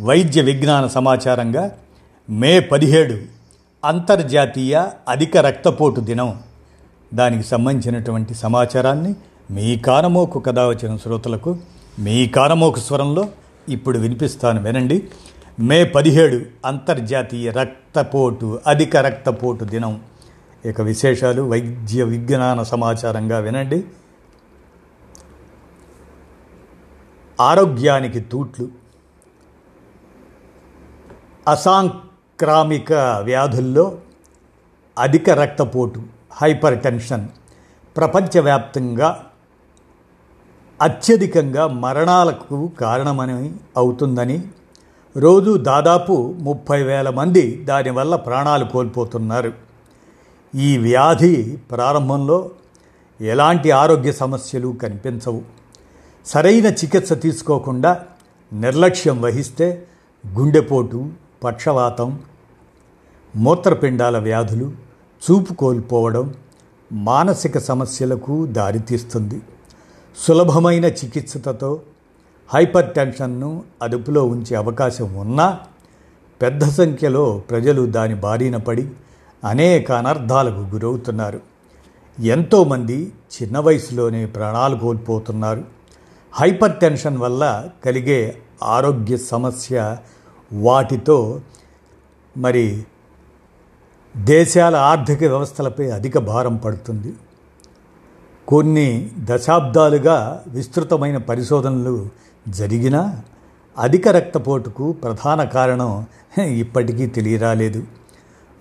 వైద్య విజ్ఞాన సమాచారంగా మే పదిహేడు అంతర్జాతీయ అధిక రక్తపోటు దినం. దానికి సంబంధించినటువంటి సమాచారాన్ని మీ కానమోకు కథ వచ్చిన శ్రోతలకు మీ కానమోకు స్వరంలో ఇప్పుడు వినిపిస్తాను వినండి. మే పదిహేడు అంతర్జాతీయ రక్తపోటు అధిక రక్తపోటు దినం. ఇక విశేషాలు వైద్య విజ్ఞాన సమాచారంగా వినండి. ఆరోగ్యానికి తూట్లు అసాంక్రామిక వ్యాధుల్లో అధిక రక్తపోటు హైపర్ టెన్షన్ ప్రపంచవ్యాప్తంగా అత్యధికంగా మరణాలకు కారణమని అవుతుందని రోజు దాదాపు ముప్పై వేల మంది దానివల్ల ప్రాణాలు కోల్పోతున్నారు. ఈ వ్యాధి ప్రారంభంలో ఎలాంటి ఆరోగ్య సమస్యలు కనిపించవు. సరైన చికిత్స తీసుకోకుండా నిర్లక్ష్యం వహిస్తే గుండెపోటు పక్షవాతం మూత్రపిండాల వ్యాధులు చూపు కోల్పోవడం మానసిక సమస్యలకు దారితీస్తుంది. సులభమైన చికిత్సతో హైపర్ టెన్షన్ను అదుపులో ఉంచే అవకాశం ఉన్నా పెద్ద సంఖ్యలో ప్రజలు దాని బారిన పడి అనేక అనర్థాలకు గురవుతున్నారు. ఎంతోమంది చిన్న వయసులోనే ప్రాణాలు కోల్పోతున్నారు. హైపర్ టెన్షన్ వల్ల కలిగే ఆరోగ్య సమస్య వాటితో మరి దేశాల ఆర్థిక వ్యవస్థలపై అధిక భారం పడుతుంది. కొన్ని దశాబ్దాలుగా విస్తృతమైన పరిశోధనలు జరిగినా అధిక రక్తపోటుకు ప్రధాన కారణం ఇప్పటికీ తెలియరాలేదు.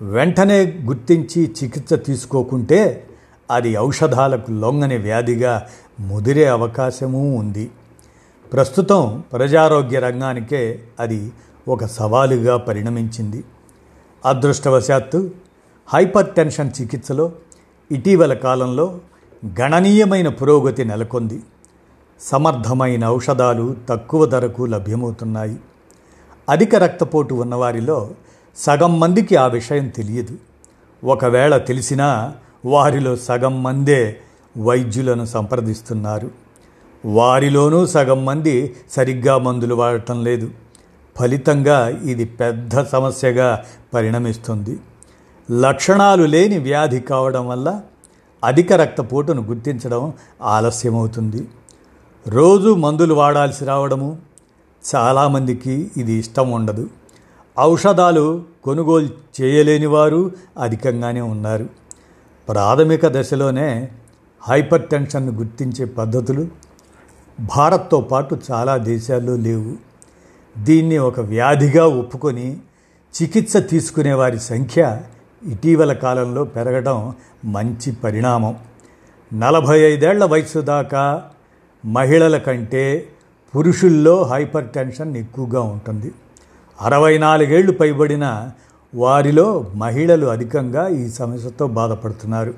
వెంటనే గుర్తించి చికిత్స తీసుకోకుంటే అది ఔషధాలకు లొంగని వ్యాధిగా ముదిరే అవకాశమూ ఉంది. ప్రస్తుతం ప్రజారోగ్య రంగానికే అది ఒక సవాలుగా పరిణమించింది. అదృష్టవశాత్తు హైపర్ టెన్షన్ చికిత్సలో ఇటీవల కాలంలో గణనీయమైన పురోగతి నెలకొంది. సమర్థమైన ఔషధాలు తక్కువ ధరకు లభ్యమవుతున్నాయి. అధిక రక్తపోటు ఉన్నవారిలో సగం మందికి ఆ విషయం తెలియదు. ఒకవేళ తెలిసినా వారిలో సగం మందే వైద్యులను సంప్రదిస్తున్నారు. వారిలోనూ సగం మంది సరిగ్గా మందులు వాడటం లేదు. ఫలితంగా ఇది పెద్ద సమస్యగా పరిణమిస్తుంది. లక్షణాలు లేని వ్యాధి కావడం వల్ల అధిక రక్తపోటును గుర్తించడం ఆలస్యమవుతుంది. రోజు మందులు వాడాల్సి రావడము చాలామందికి ఇది ఇష్టం ఉండదు. ఔషధాలు కొనుగోలు చేయలేని వారు అధికంగానే ఉన్నారు. ప్రాథమిక దశలోనే హైపర్ టెన్షన్ను గుర్తించే పద్ధతులు భారత్తో పాటు చాలా దేశాల్లో లేవు. దీన్ని ఒక వ్యాధిగా ఒప్పుకొని చికిత్స తీసుకునే వారి సంఖ్య ఇటీవల కాలంలో పెరగడం మంచి పరిణామం. నలభై ఐదేళ్ళ వయసు దాకా మహిళల కంటే పురుషుల్లో హైపర్ టెన్షన్ ఎక్కువగా ఉంటుంది. అరవై నాలుగేళ్ళు పైబడిన వారిలో మహిళలు అధికంగా ఈ సమస్యతో బాధపడుతున్నారు.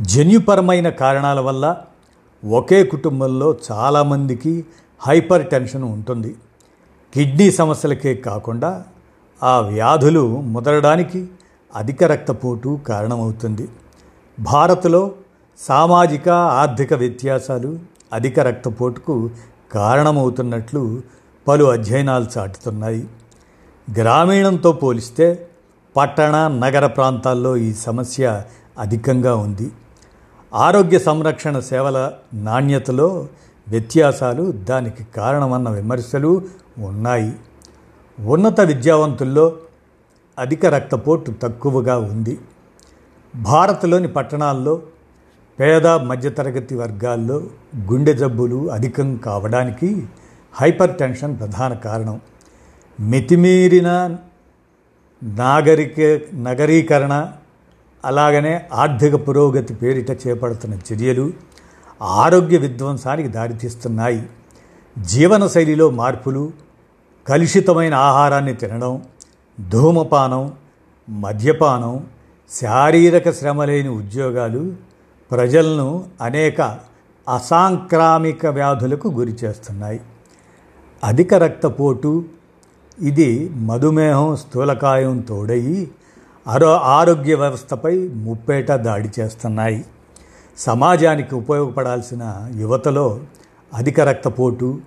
జన్యుపరమైన కారణాల వల్ల ఒకే కుటుంబంలో చాలామందికి హైపర్ టెన్షన్ ఉంటుంది. కిడ్నీ సమస్యలకే కాకుండా ఆ వ్యాధులు ముదరడానికి అధిక రక్తపోటు కారణమవుతుంది. భారత్లో సామాజిక ఆర్థిక వ్యత్యాసాలు అధిక రక్తపోటుకు కారణమవుతున్నట్లు పలు అధ్యయనాలు చాటుతున్నాయి. గ్రామీణంతో పోలిస్తే పట్టణ నగర ప్రాంతాల్లో ఈ సమస్య అధికంగా ఉంది. ఆరోగ్య సంరక్షణ సేవల నాణ్యతలో వ్యత్యాసాలు దానికి కారణమన్న విమర్శలు ఉన్నాయి. ఉన్నత విద్యావంతుల్లో అధిక రక్తపోటు తక్కువగా ఉంది. భారత్లోని పట్టణాల్లో పేద మధ్యతరగతి వర్గాల్లో గుండె జబ్బులు అధికం కావడానికి హైపర్ టెన్షన్ ప్రధాన కారణం. మితిమీరిన నాగరిక నగరీకరణ అలాగనే ఆర్థిక పురోగతి పేరిట చేపడుతున్న చర్యలు ఆరోగ్య విధ్వంసానికి దారితీస్తున్నాయి. జీవనశైలిలో మార్పులు కలుషితమైన ఆహారాన్ని తినడం ధూమపానం మద్యపానం శారీరక శ్రమ లేని ఉద్యోగాలు ప్రజలను అనేక అసాంక్రామిక వ్యాధులకు గురి చేస్తున్నాయి. అధిక రక్తపోటు ఇది మధుమేహం స్థూలకాయం తోడయి ఆరో ఆరోగ్య వ్యవస్థపై ముప్పేట దాడి చేస్తున్నాయి. సమాజానికి ఉపయోగపడాల్సిన యువతలో అధిక రక్తపోటు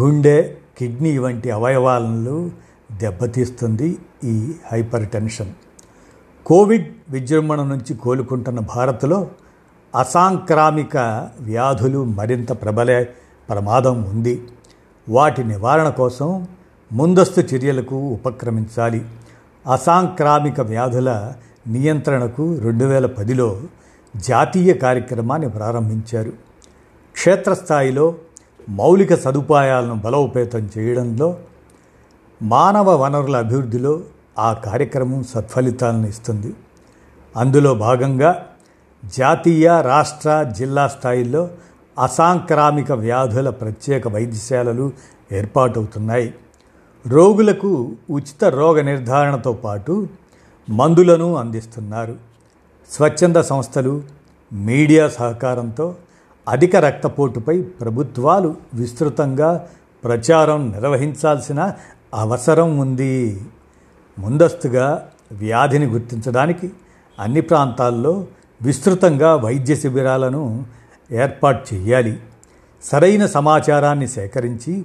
గుండె కిడ్నీ వంటి అవయవాలను దెబ్బతీస్తుంది ఈ హైపర్ టెన్షన్ కోవిడ్ విజృంభణ నుంచి కోలుకుంటున్న భారత్లో అసాంక్రామిక వ్యాధులు మరింత ప్రబలే ప్రమాదం ఉంది. వాటి నివారణ కోసం ముందస్తు చర్యలకు ఉపక్రమించాలి. అసాంక్రామిక వ్యాధుల నియంత్రణకు రెండు వేల పదిలో జాతీయ కార్యక్రమాన్ని ప్రారంభించారు. క్షేత్రస్థాయిలో మౌలిక సదుపాయాలను బలోపేతం చేయడంలో మానవ వనరుల అభివృద్ధిలో ఆ కార్యక్రమం సత్ఫలితాలను ఇస్తుంది. అందులో భాగంగా జాతీయ రాష్ట్ర జిల్లా స్థాయిల్లో అసాంక్రామిక వ్యాధుల ప్రత్యేక వైద్యశాలలు ఏర్పాటవుతున్నాయి. రోగులకు ఉచిత రోగ నిర్ధారణతో పాటు మందులను అందిస్తున్నారు. స్వచ్ఛంద సంస్థలు మీడియా సహకారంతో అధిక రక్తపోటుపై ప్రభుత్వాలు విస్తృతంగా ప్రచారం నిర్వహించాల్సిన అవసరం ఉంది. ముందస్తుగా వ్యాధిని గుర్తించడానికి అన్ని ప్రాంతాల్లో విస్తృతంగా వైద్య శిబిరాలను ఏర్పాటు చేయాలి. సరైన సమాచారాన్ని సేకరించి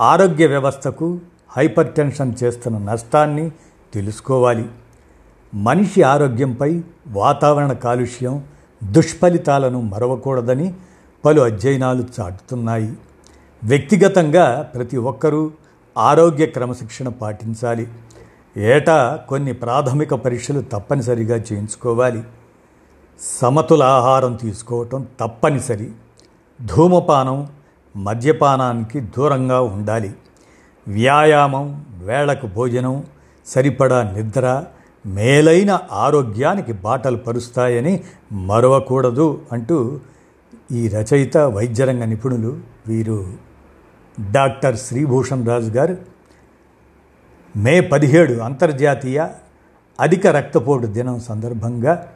ఆరోగ్య వ్యవస్థకు హైపర్ టెన్షన్ చేస్తున్న నష్టాన్ని తెలుసుకోవాలి. మనిషి ఆరోగ్యంపై వాతావరణ కాలుష్యం దుష్ఫలితాలను మరవకూడదని పలు అధ్యయనాలు చాటుతున్నాయి. వ్యక్తిగతంగా ప్రతి ఒక్కరూ ఆరోగ్య క్రమశిక్షణ పాటించాలి. ఏటా కొన్ని ప్రాథమిక పరీక్షలు తప్పనిసరిగా చేయించుకోవాలి. సమతుల ఆహారం తీసుకోవటం తప్పనిసరి. ధూమపానం మద్యపానానికి దూరంగా ఉండాలి. వ్యాయామం వేళకు భోజనం సరిపడా నిద్ర మేలైన ఆరోగ్యానికి బాటలు పరుస్తాయని మరవకూడదు అంటూ ఈ రచయిత వైద్యరంగ నిపుణులు వీరు డాక్టర్ శ్రీభూషణ్ రాజు గారు. మే పదిహేడు అంతర్జాతీయ అధిక రక్తపోటు దినం సందర్భంగా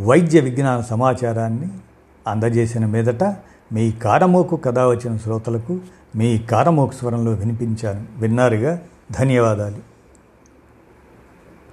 వైద్య విజ్ఞాన సమాచారాన్ని అందజేసిన మీదట మీ కారమోకు కథ వచ్చిన శ్రోతలకు మీ కారమోకు స్వరంలో వినిపించాను. విన్నారుగా? ధన్యవాదాలు.